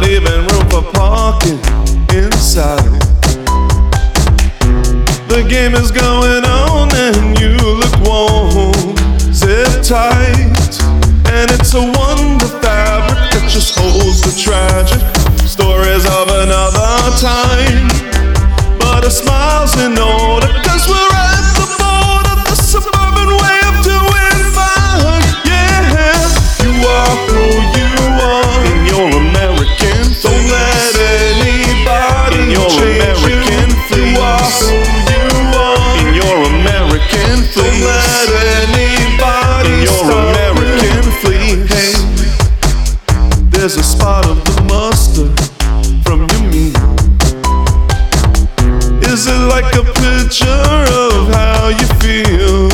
Not even room for parking inside. The game is going on and you look warm, Sit tight, and it's a wonderful. Is it like a picture of how you feel?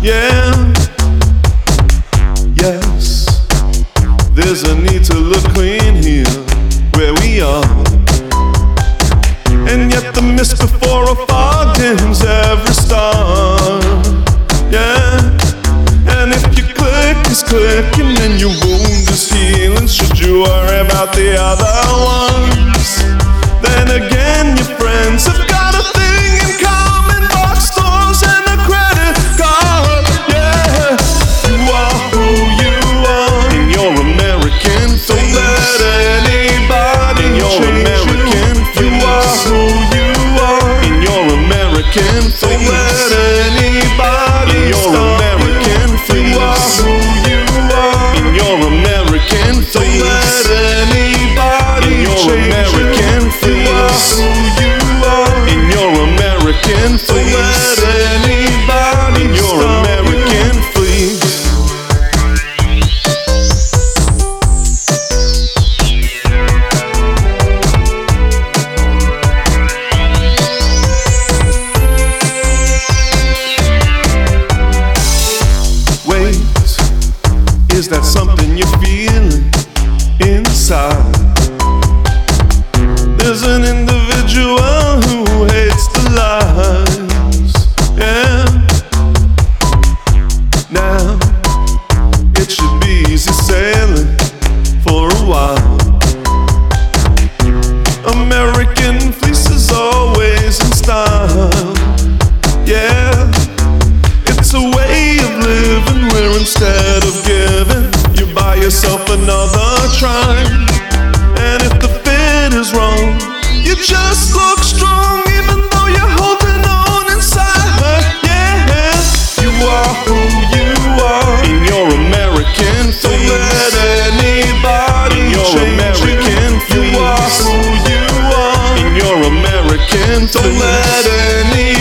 Yeah. Yes. There's a need to look clean here where we are. And yet the mist before a fog dims every star. Yeah. And if your click is clicking and your wound is healing, should you worry about the other one? instead of giving, you buy yourself another try. And if the fit is wrong, you just look strong even though you're holding on inside. Yeah, you are who you are, in your American. Fleece. Don't let anybody and you're change American. You. Please. You are who you are, in your American. Fleece. Don't let anybody.